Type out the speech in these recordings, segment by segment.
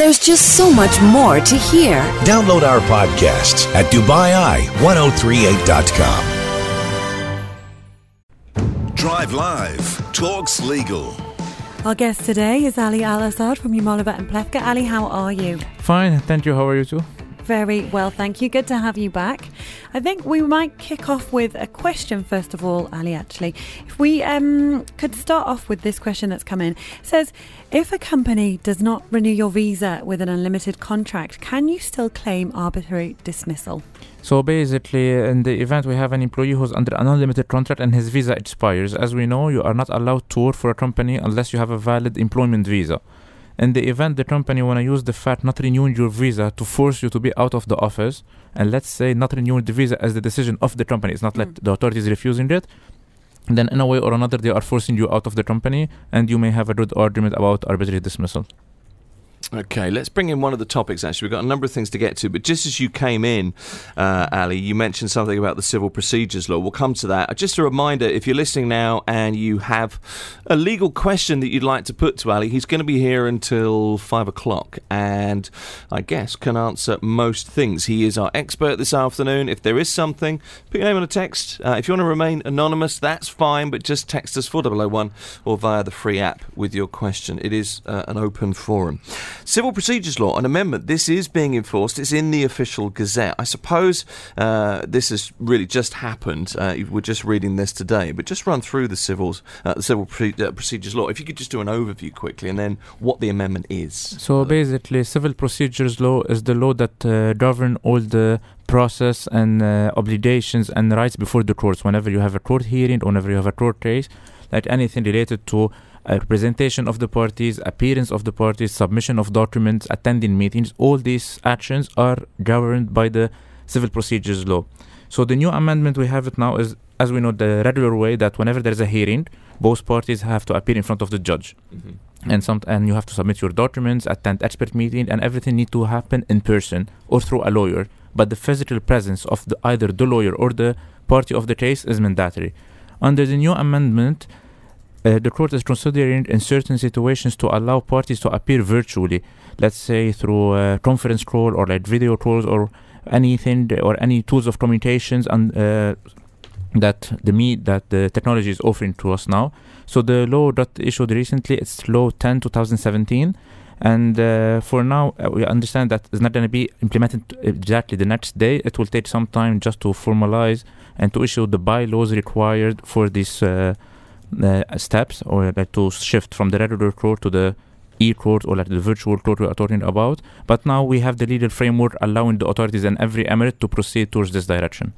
There's just so much more to hear. Download our podcasts at DubaiEye1038.com. Drive Live talks legal. Our guest today is Ali Al Assad from Yamalova and Plethka. Ali, how are you? Fine, thank you. How are you too? Very well, thank you. Good to have you back. I think we might kick off with a question first of all, Ali. Actually, if we um, could start off with this question that's come in, it says, if a company does not renew your visa with an unlimited contract, can you still claim arbitrary dismissal? So basically, in the event we have an employee who's under an unlimited contract and his visa expires, as we know, you are not allowed to work for a company unless you have a valid employment visa. In the event the company want to use the fact not renewing your visa to force you to be out of the office, and let's say not renewing the visa as the decision of the company, it's not like mm. the authorities refusing it, then in a way or another they are forcing you out of the company, and you may have a good argument about arbitrary dismissal. Okay, let's bring in one of the topics. Actually, we've got a number of things to get to, but just as you came in, uh, Ali, you mentioned something about the civil procedures law. We'll come to that. Just a reminder: if you're listening now and you have a legal question that you'd like to put to Ali, he's going to be here until five o'clock, and I guess can answer most things. He is our expert this afternoon. If there is something, put your name on a text. Uh, if you want to remain anonymous, that's fine, but just text us 4001 or via the free app with your question. It is uh, an open forum. Civil Procedures Law, an amendment. This is being enforced. It's in the official Gazette. I suppose uh, this has really just happened. Uh, we're just reading this today, but just run through the civils, uh, the Civil Pre- uh, Procedures Law. If you could just do an overview quickly, and then what the amendment is. So basically, civil procedures law is the law that uh, govern all the process and uh, obligations and rights before the courts. Whenever you have a court hearing, whenever you have a court case, like anything related to a representation of the parties, appearance of the parties, submission of documents, attending meetings, all these actions are governed by the civil procedures law. So the new amendment we have it now is, as we know, the regular way that whenever there is a hearing, both parties have to appear in front of the judge. Mm-hmm. And some, and you have to submit your documents, attend expert meeting, and everything need to happen in person or through a lawyer. But the physical presence of the, either the lawyer or the party of the case is mandatory. Under the new amendment, uh, the court is considering in certain situations to allow parties to appear virtually, let's say through a conference call or like video calls or anything or any tools of communications and uh, that the me that the technology is offering to us now. So the law that issued recently, it's Law 10 2017. And uh, for now, uh, we understand that it's not going to be implemented exactly the next day. It will take some time just to formalize and to issue the bylaws required for uh, uh, steps or like to shift from the regular court to the e-court or like the virtual court we are talking about. But now we have the legal framework allowing the authorities in every emirate to proceed towards this direction.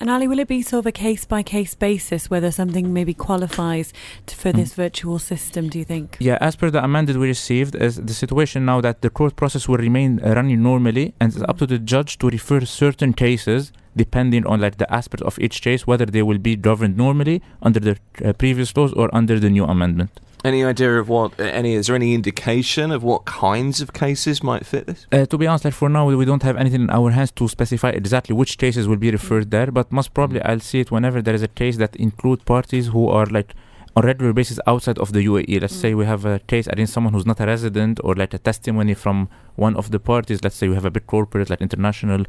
And Ali, will it be sort of a case by case basis whether something maybe qualifies to, for this virtual system, do you think? Yeah, as per the amended we received, is the situation now that the court process will remain uh, running normally, and it's up to the judge to refer certain cases depending on like the aspect of each case, whether they will be governed normally under the uh, previous laws or under the new amendment. Any idea of what? Any? Is there any indication of what kinds of cases might fit this? Uh, to be honest, like for now, we don't have anything in our hands to specify exactly which cases will be referred there. But most probably, I'll see it whenever there is a case that include parties who are like on regular basis outside of the UAE. Let's say we have a case against someone who's not a resident, or like a testimony from one of the parties. Let's say we have a big corporate, like international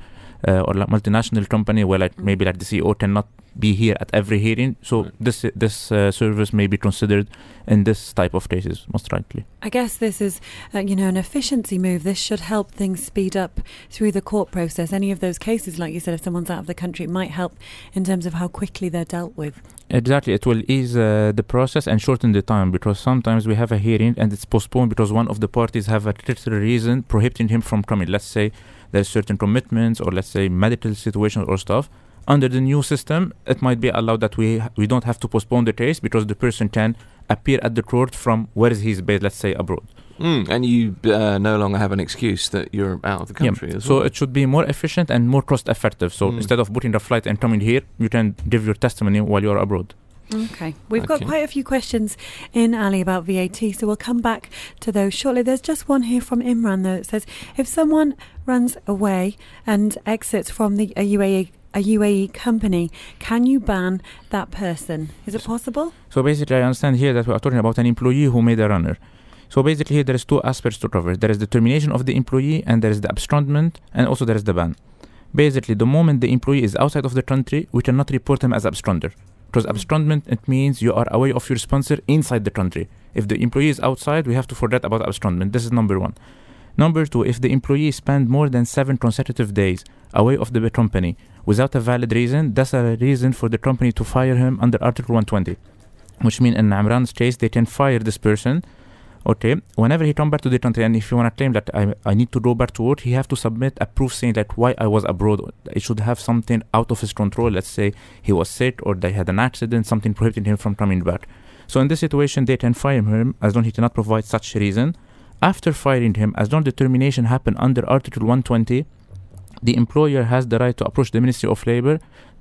uh, or like multinational company, where like maybe like the CEO cannot be here at every hearing. So this this uh, service may be considered in this type of cases, most likely. I guess this is, uh, you know, an efficiency move. This should help things speed up through the court process. Any of those cases, like you said, if someone's out of the country, it might help in terms of how quickly they're dealt with. Exactly, it will ease uh, the process and shorten the time because sometimes we have a hearing and it's postponed because one of the parties have a particular reason prohibiting him from coming. Let's say there's certain commitments or let's say medical situations or stuff. Under the new system, it might be allowed that we we don't have to postpone the case because the person can appear at the court from where he's based, let's say abroad. Mm, and you uh, no longer have an excuse that you're out of the country as so well. it should be more efficient and more cost effective. So Mm. instead of booking a flight and coming here, you can give your testimony while you're abroad. Okay. We've got quite a few questions in, Ali, about VAT, so we'll come back to those shortly. There's just one here from Imran, though. It says if someone runs away and exits from the UAE, a UAE company, can you ban that person? Is it possible? So basically, I understand here that we are talking about an employee who made a runner. So basically, here there is two aspects to cover. There is the termination of the employee, and there is the abscondment, and also there is the ban. Basically, the moment the employee is outside of the country, we cannot report him as absconder. Because mm. abscondment, it means you are away of your sponsor inside the country. If the employee is outside, we have to forget about abscondment. This is number one. Number two, if the employee spend more than seven consecutive days away of the company without a valid reason, that's a reason for the company to fire him under Article 120. Which means in Imran's case, they can fire this person. Okay whenever he come back to the country and if you want to claim that I, I need to go back to work he have to submit a proof saying that why i was abroad. It should have something out of his control. Let's say he was sick or they had an accident something prohibiting him from coming back. So in this situation they can fire him as long as he cannot provide such reason. After firing him as long as the termination happened under article 120 the employer has the right to approach the ministry of labor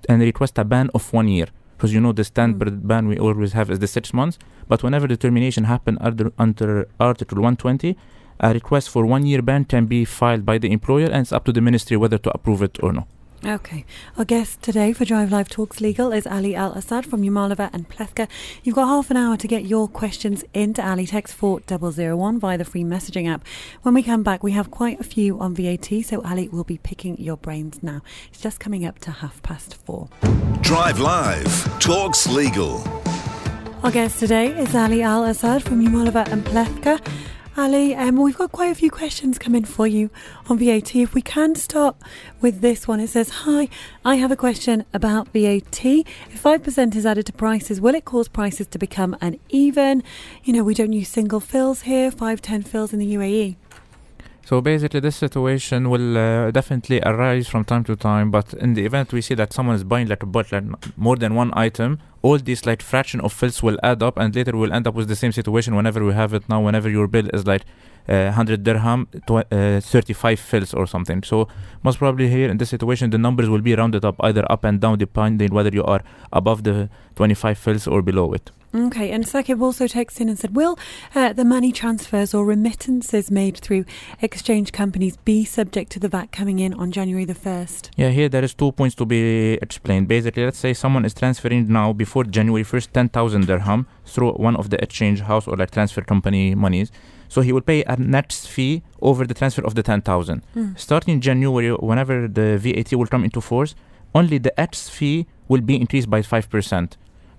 and request a ban of one year because you know the standard hmm. ban we always have is the six months. But whenever the termination happen under, under Article 120, a request for one year ban can be filed by the employer, and it's up to the ministry whether to approve it or not. Okay. Our guest today for Drive Live Talks Legal is Ali Al Assad from Yamalova and Plethka. You've got half an hour to get your questions into Ali. Text 4001 via the free messaging app. When we come back, we have quite a few on VAT, so Ali will be picking your brains now. It's just coming up to half past four. Drive Live Talks Legal. Our guest today is Ali Al Assad from Yamalova and Plethka. Ali, um, we've got quite a few questions coming for you on VAT. If we can start with this one, it says, Hi, I have a question about VAT. If 5% is added to prices, will it cause prices to become uneven? You know, we don't use single fils here, 5, 10 fils in the UAE. So basically, this situation will uh, definitely arise from time to time. But in the event we see that someone is buying like a but like more than one item, all these like fraction of fils will add up, and later we'll end up with the same situation whenever we have it now. Whenever your bill is like uh, 100 dirham, tw- uh, 35 fils or something. So most probably here in this situation, the numbers will be rounded up either up and down depending whether you are above the 25 fils or below it. Okay, and Sakib also texted in and said, Will uh, the money transfers or remittances made through exchange companies be subject to the VAT coming in on January the 1st? Yeah, here there is two points to be explained. Basically, let's say someone is transferring now before January 1st 10,000 dirham through one of the exchange house or like transfer company monies. So he will pay a net fee over the transfer of the 10,000. Mm. Starting January, whenever the VAT will come into force, only the X fee will be increased by 5%.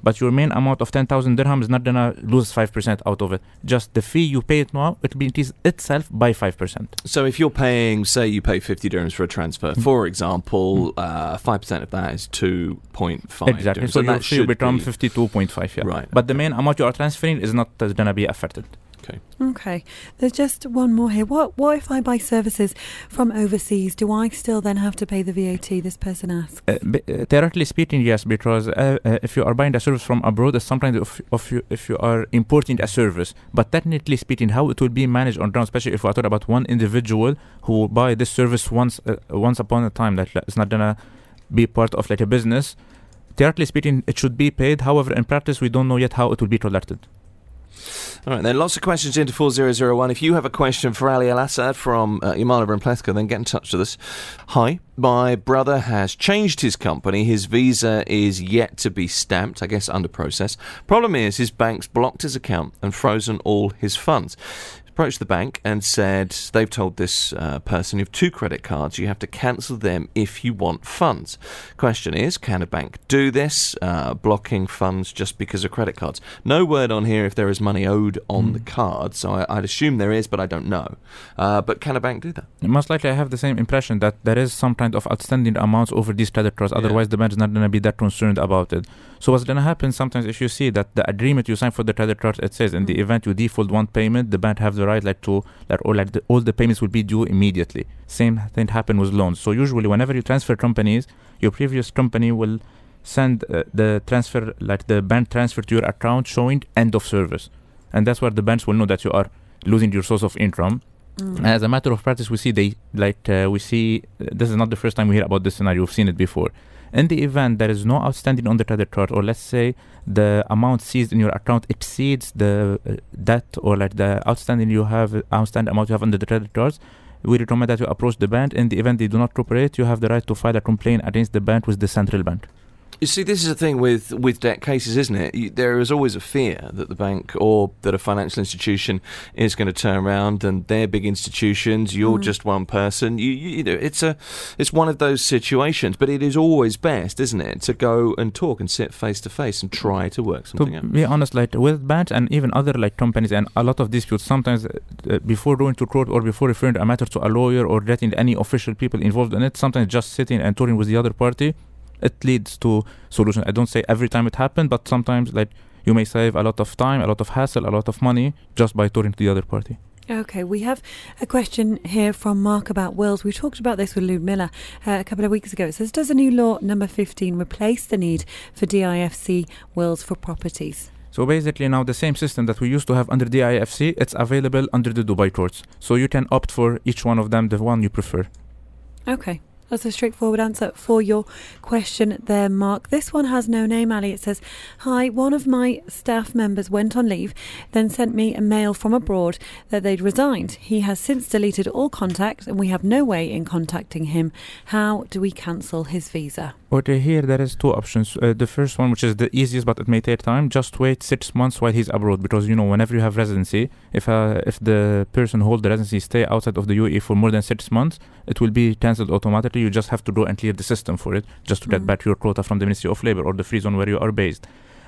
But your main amount of 10,000 dirham is not gonna lose 5% out of it. Just the fee you pay it now, it will be increased itself by 5%. So if you're paying, say you pay 50 dirhams for a transfer, Mm. for example, uh, 5% of that is 2.5 exactly. dirhams. So, your that should become be- 52.5, yeah. Right. But the main amount you are transferring is not uh, gonna be affected. Okay, there's just one more here. What, what if I buy services from overseas? Do I still then have to pay the VAT? This person asks. Uh, b- uh, theoretically speaking, yes, because uh, uh, if you are buying a service from abroad, it's sometimes if, of you, if you are importing a service. But technically speaking, how it will be managed on ground, especially if we are talking about one individual who will buy this service once uh, once upon a time, that it's not gonna be part of like a business. Theoretically speaking, it should be paid. However, in practice, we don't know yet how it will be collected. All right, then lots of questions into 4001. If you have a question for Ali Al Assad from uh, Yamalova and Plethka, then get in touch with us. Hi, my brother has changed his company. His visa is yet to be stamped, I guess under process. Problem is, his bank's blocked his account and frozen all his funds. Approached the bank and said they've told this uh, person you have two credit cards, you have to cancel them if you want funds. Question is, can a bank do this, uh, blocking funds just because of credit cards? No word on here if there is money owed on the card, so I, I'd assume there is, but I don't know. Uh, but can a bank do that? Most likely, I have the same impression that there is some kind of outstanding amounts over these credit cards. Yeah. Otherwise, the bank is not going to be that concerned about it. So, what's to happen sometimes if you see that the agreement you sign for the credit card it says in the event you default one payment, the bank have the right like to like or like the, all the payments will be due immediately. Same thing happen with loans. So usually, whenever you transfer companies, your previous company will send uh, the transfer like the bank transfer to your account showing end of service, and that's where the banks will know that you are losing your source of income Mm. as a matter of practice, we see they like uh, we see uh, this is not the first time we hear about this scenario. We've seen it before. In the event there is no outstanding on the credit card, or let's say the amount seized in your account exceeds the uh, debt or like the outstanding you have outstanding amount you have under the credit cards, we recommend that you approach the bank. In the event they do not cooperate, you have the right to file a complaint against the bank with the central bank. You see, this is the thing with, with debt cases, isn't it? You, there is always a fear that the bank or that a financial institution is going to turn around and they're big institutions. You're just one person. You, you, you know, it's a it's one of those situations. But it is always best, isn't it, to go and talk and sit face to face and try to work To something out. be honest, like with banks and even other like companies and a lot of disputes, sometimes uh, uh, before going to court or before referring a matter to a lawyer or getting any official people involved in it, sometimes just sitting and talking with the other party, it leads to solution. I don't say every time it happened, but sometimes like you may save a lot of time, a lot of hassle, a lot of money just by talking to the other party. Okay, we have a question here from Mark about wills. We talked about this with Lou Miller uh, a couple of weeks ago. It says, Does the new law number 15 replace the need for DIFC wills for properties? So basically now the same system that we used to have under the IFC, it's available under the Dubai courts. So you can opt for each one of them, the one you prefer. Okay. That's a straightforward answer for your question there, Mark. This one has no name, Ali. It says, Hi, one of my staff members went on leave, then sent me a mail from abroad that they'd resigned. He has since deleted all contact, and we have no way in contacting him. How do we cancel his visa? Okay, here there is two options. Uh, the first one, which is the easiest, but it may take time, just wait six months while he's abroad, because you know whenever you have residency, if uh, if the person hold the residency stay outside of the UAE for more than six months, it will be cancelled automatically. You just have to go and clear the system for it, just to get Mhm. back your quota from the Ministry of Labor or the free zone where you are based.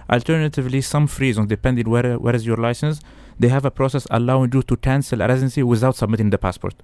Alternatively, some free zones, depending where where is your license, they have a process allowing you to cancel a residency without submitting the passport.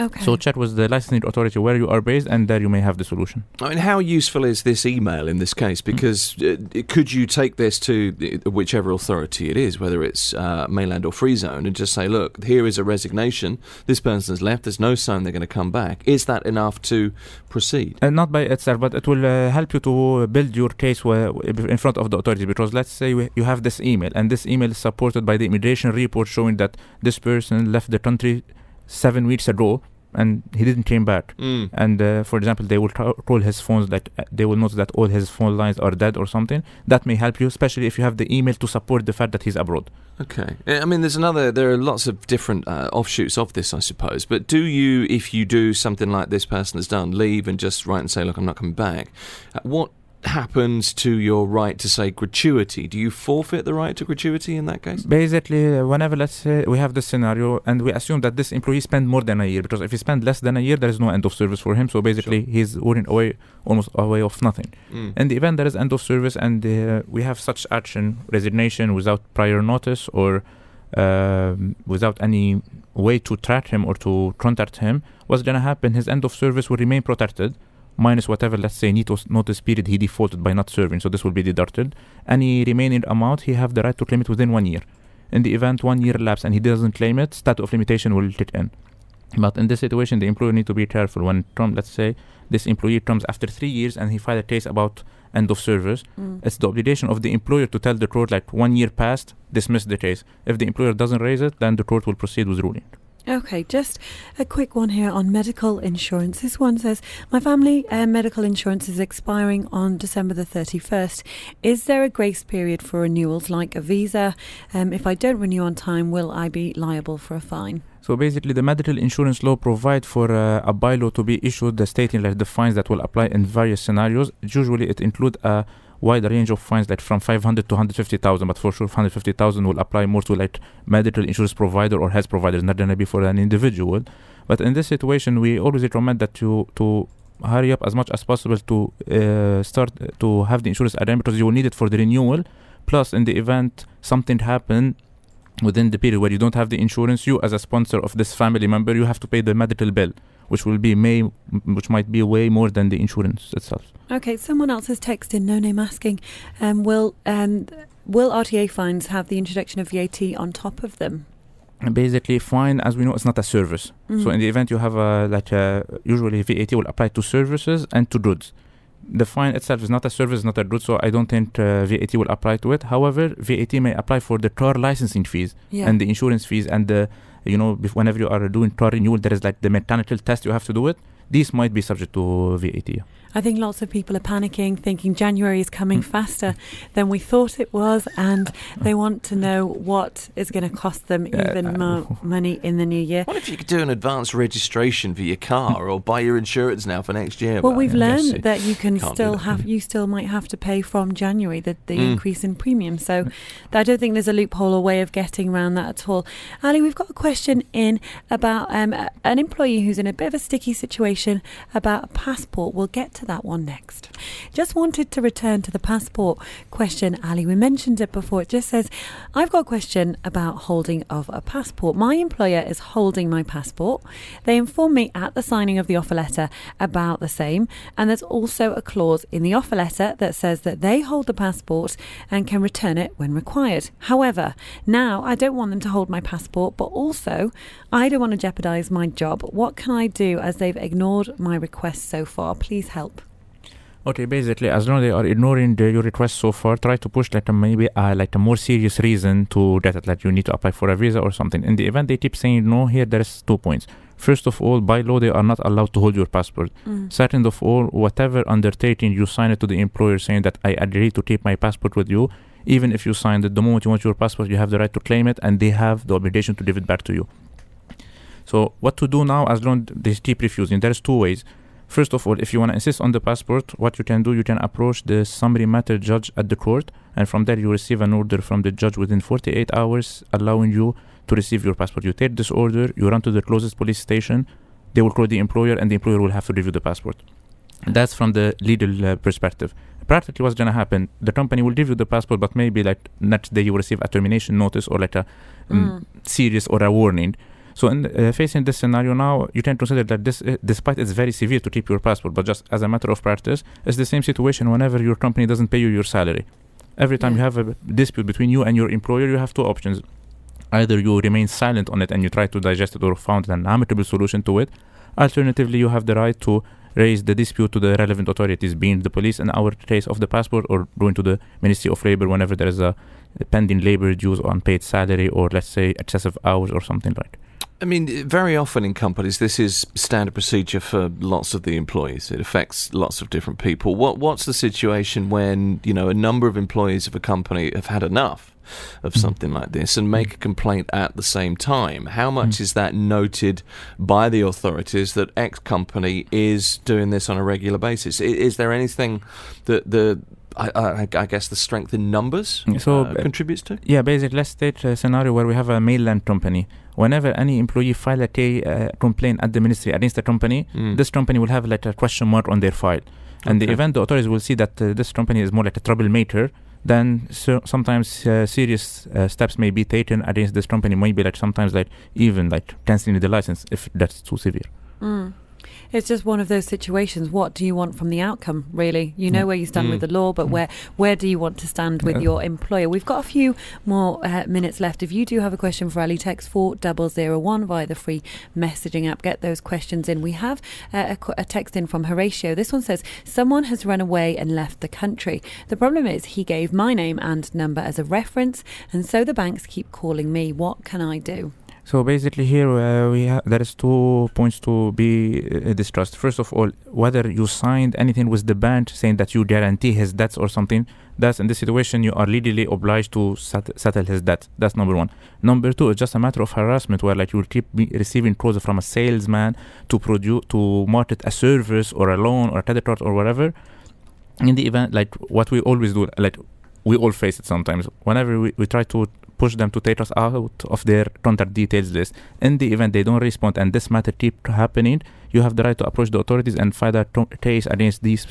Okay. So chat with the licensing authority where you are based, and there you may have the solution. I mean, how useful is this email in this case? Because uh, could you take this to whichever authority it is, whether it's uh, mainland or free zone, and just say, look, here is a resignation. This person has left. There's no sign they're going to come back. Is that enough to proceed? Uh, not by itself, but it will uh, help you to build your case where, in front of the authorities. Because let's say we- you have this email, and this email is supported by the immigration report showing that this person left the country seven weeks ago and he didn't came back. Mm. And uh, for example, they will tra- call his phones like uh, they will notice that all his phone lines are dead or something. That may help you, especially if you have the email to support the fact that he's abroad. Okay. I mean, there's another. There are lots of different uh, offshoots of this, I suppose. But do you, if you do something like this person has done, leave and just write and say, "Look, I'm not coming back"? Uh, what happens to your right to say gratuity? Do you forfeit the right to gratuity in that case? Basically, uh, whenever let's say we have this scenario and we assume that this employee spent more than a year, because if he spent less than a year, there is no end of service for him. So basically, he's walking away almost away of nothing. Mm. In the event there is end of service and uh, we have such action, resignation without prior notice or um, without any way to track him or to contact him, what's going to happen? His end of service will remain protected, minus whatever, let's say, notice, notice period he defaulted by not serving. So this will be deducted. Any remaining amount, he have the right to claim it within one year. In the event one year lapse and he doesn't claim it, statute of limitation will kick in. But in this situation, the employer need to be careful when, Trump, let's say, this employee comes after three years and he filed a case about end of service. Mm. It's the obligation of the employer to tell the court like one year passed, dismiss the case. If the employer doesn't raise it, then the court will proceed with ruling. Okay, just a quick one here on medical insurance. This one says, My family uh, medical insurance is expiring on December the 31st. Is there a grace period for renewals like a visa? Um, if I don't renew on time, will I be liable for a fine? So basically, the medical insurance law provide for uh, a bylaw to be issued, stating like the fines that will apply in various scenarios. Usually, it include a wide range of fines, like from 500 to 150,000. But for sure, 150,000 will apply more to like medical insurance provider or health provider, not gonna be for an individual. But in this situation, we always recommend that you to hurry up as much as possible to uh, start uh, to have the insurance agreement because you will need it for the renewal. Plus, in the event something happened within the period where you don't have the insurance, you as a sponsor of this family member, you have to pay the medical bill, which will be may, which might be way more than the insurance itself. Okay, someone else has texted, no name asking, um, will, um, will RTA fines have the introduction of VAT on top of them? Basically, fine, as we know, it's not a service. So Mhm. in the event you have a like a, usually VAT will apply to services and to goods. The fine itself is not a service, not a good, so I don't think uh, VAT will apply to it. However, VAT may apply for the car licensing fees Yeah. and the insurance fees and the you know whenever you are doing car renewal, there is like the mechanical test you have to do it. these might be subject to VAT. Yeah. I think lots of people are panicking, thinking January is Mm. coming faster than we thought it was, and they want to know what is going to cost them Yeah, even uh, more money in the new year. What if you could do an advanced registration for your car or buy your insurance now for next year? Well, But we've I learned you that you can still have, you still might have to pay from January the, the Mm. increase in premium. So I don't think there's a loophole or way of getting around that at all. Ali, we've got a question in about um, an employee who's in a bit of a sticky situation about a passport. We'll get to that one next. Just wanted to return to the passport question, Ali. We mentioned it before. It just says, I've got a question about holding of a passport. My employer is holding my passport. They inform me at the signing of the offer letter about the same. And there's also a clause in the offer letter that says that they hold the passport and can return it when required. However, now I don't want them to hold my passport, but also I don't want to jeopardise my job. What can I do as they've ignored my request so far? Please help. Okay, basically, as long as they are ignoring the, your request so far, try to push like a maybe uh, like a more serious reason to get it, like you need to apply for a visa or something. In the event they keep saying no, here there is two points. First of all, by law they are not allowed to hold your passport. Second of all, whatever undertaking you sign it to the employer saying that I agree to keep my passport with you, even if you signed it, the moment you want your passport, you have the right to claim it, and they have the obligation to give it back to you. So what to do now as long as they keep refusing? There's two ways. First of all, if you want to insist on the passport, what you can do, you can approach the summary matter judge at the court, and from there you receive an order from the judge within 48 hours allowing you to receive your passport. You take this order, you run to the closest police station, they will call the employer, and the employer will have to review the passport. That's from the legal uh, perspective. Practically, what's going to happen? The company will give you the passport, but maybe like next day you will receive a termination notice or like a um, serious or a warning. So, in uh, facing this scenario now, you can consider that this, uh, despite it's very severe to keep your passport, but just as a matter of practice, it's the same situation whenever your company doesn't pay you your salary. Every time you have a dispute between you and your employer, you have two options. Either you remain silent on it and you try to digest it or found an amicable solution to it. Alternatively, you have the right to raise the dispute to the relevant authorities, being the police in our case of the passport, or going to the Ministry of Labor whenever there is a pending labor dues or unpaid salary, or let's say excessive hours or something like. I mean, very often in companies, this is standard procedure for lots of the employees. It affects lots of different people. What What's the situation when you know a number of employees of a company have had enough of hmm. something like this and make a hmm. complaint at the same time? How much hmm. is that noted by the authorities that X company is doing this on a regular basis? Is there anything that the I, I, I guess the strength in numbers So, uh, uh, contributes to? Yeah, basically, let's take a scenario where we have a mainland company. Whenever any employee file a uh, complaint at the ministry against the company, Mm. this company will have like a question mark on their file. And the event the authorities will see that uh, this company is more like a troublemaker, then so sometimes uh, serious uh, steps may be taken against this company. Maybe like sometimes like even like canceling the license if that's too severe. Mm. It's just one of those situations. What do you want from the outcome? Really, you know Mm. where you stand with Mm. the law, but where where do you want to stand with Yeah. your employer? We've got a few more uh, minutes left. If you do have a question for Ali, text four double zero one via the free messaging app. Get those questions in. We have uh, a, a text in from Horatio. This one says someone has run away and left the country. The problem is he gave my name and number as a reference, and so the banks keep calling me. What can I do? So basically, here uh, we ha- there is two points to be uh, discussed. First of all, whether you signed anything with the bank saying that you guarantee his debts or something. That's in this situation you are legally obliged to sat- settle his debt. That's number one. Number two is just a matter of harassment, where like you will keep receiving calls from a salesman to produce to market a service or a loan or a credit card or whatever. In the event, like what we always do, like we all face it sometimes. Whenever we, we try to push them to take us out of their contact details list. In the event they don't respond and this matter keep happening, you have the right to approach the authorities and file a case against these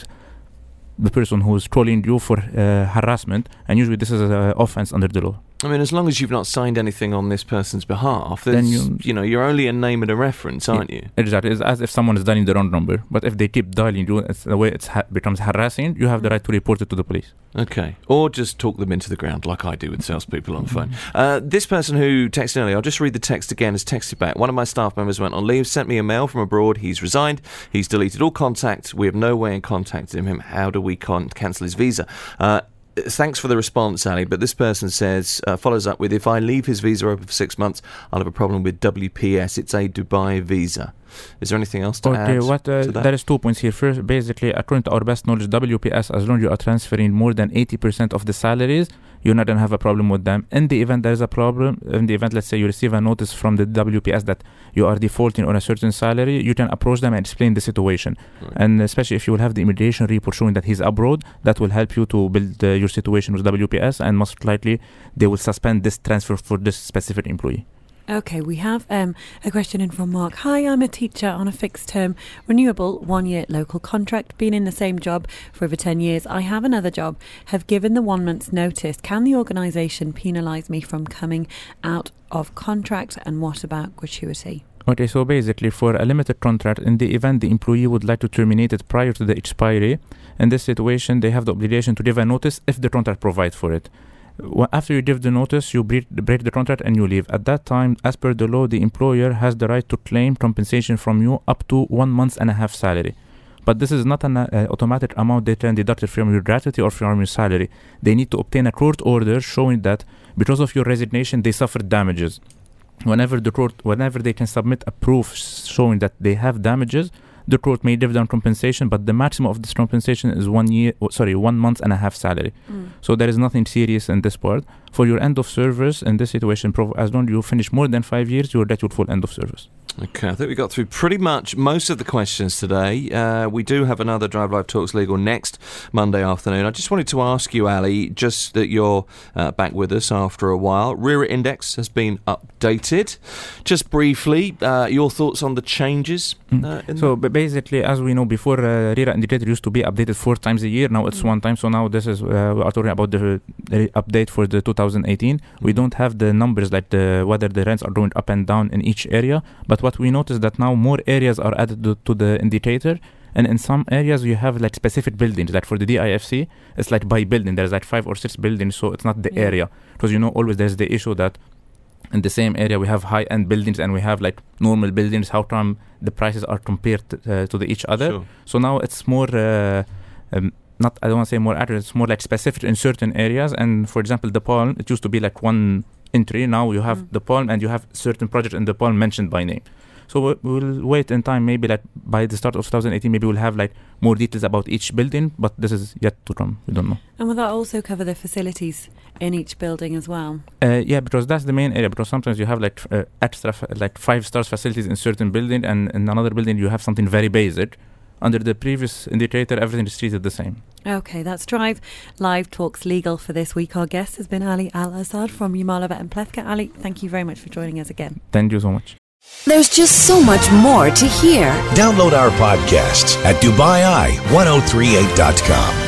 the person who is calling you for uh, harassment. And usually this is an offense under the law. I mean, as long as you've not signed anything on this person's behalf, then you, you- know you're only a name and a reference, aren't you? Exactly, it's as if someone is dialing the wrong number. But if they keep dialing you, it's the way it ha- becomes harassing. You have the right to report it to the police. Okay, or just talk them into the ground like I do with salespeople on the phone. Uh, this person who texted earlier, I'll just read the text again. Has texted back. One of my staff members went on leave, sent me a mail from abroad. He's resigned. He's deleted all contact. We have no way in contacting him. How do we con- cancel his visa? Uh, thanks for the response, Ali. But this person says, uh, follows up with, if I leave his visa open for six months, I'll have a problem with WPS. It's a Dubai visa. Is there anything else to Okay, add what uh, to that? there is two points here. First, basically, according to our best knowledge, WPS, as long as you are transferring more than 80% of the salaries, you're not gonna have a problem with them. In the event there is a problem, in the event, let's say you receive a notice from the WPS that you are defaulting on a certain salary, you can approach them and explain the situation. Right. And especially if you will have the immigration report showing that he's abroad, that will help you to build uh, your situation with WPS, and most likely they will suspend this transfer for this specific employee. Okay, we have um, a question in from Mark. Hi, I'm a teacher on a fixed term, renewable, one year local contract, been in the same job for over 10 years. I have another job, have given the one month's notice. Can the organisation penalise me from coming out of contract? And what about gratuity? Okay, so basically, for a limited contract, in the event the employee would like to terminate it prior to the expiry, in this situation, they have the obligation to give a notice if the contract provides for it. After you give the notice, you break, the contract and you leave. At that time, as per the law, the employer has the right to claim compensation from you up to one month and a half salary. But this is not an uh, automatic amount they can deduct from your gratuity or from your salary. They need to obtain a court order showing that because of your resignation, they suffered damages whenever the court whenever they can submit a proof showing that they have damages the court may give them compensation but the maximum of this compensation is one year oh, sorry one month and a half salary. Mm. So there is nothing serious in this part. For your end of service in this situation as long as you finish more than five years you will get your full end of service Okay, I think we got through pretty much most of the questions today. Uh, we do have another Drive Live Talks Legal next Monday afternoon. I just wanted to ask you, Ali, just that you're uh, back with us after a while. RERA Index has been updated. Just briefly, uh, your thoughts on the changes? Uh, in So but basically, as we know before, uh, RERA indicator used to be updated four times a year. Now it's one time. So now this is uh, we are talking about the, the update for the 2018. We don't have the numbers like the whether the rents are going up and down in each area. But what we noticed that now more areas are added to, the indicator. And in some areas you have like specific buildings. Like for the DIFC, it's like by building. There's like five or six buildings, so it's not the Yeah. area. Because you know always there's the issue that in the same area we have high-end buildings and we have like normal buildings. How come the prices are compared uh, to the each other? Sure. So now it's more, uh, um, not I don't want to say more accurate. It's more like specific in certain areas. And for example, the Palm, it used to be like one entry. Now you have Mm. the Palm, and you have certain projects in the Palm mentioned by name. So we- we'll wait in time. Maybe like by the start of 2018, maybe we'll have like more details about each building. But this is yet to come. We don't know. And will that also cover the facilities in each building as well? Uh, yeah, because that's the main area. Because sometimes you have like uh, extra, f- like five stars facilities in certain building, and in another building you have something very basic. Under the previous indicator, everything is treated the same. Okay, that's Drive Live Talks Legal for this week. Our guest has been Ali Al Assad from Yamalova and Plethka. Ali, thank you very much for joining us again. Thank you so much. There's just so much more to hear. Download our podcasts at DubaiEye1038.com.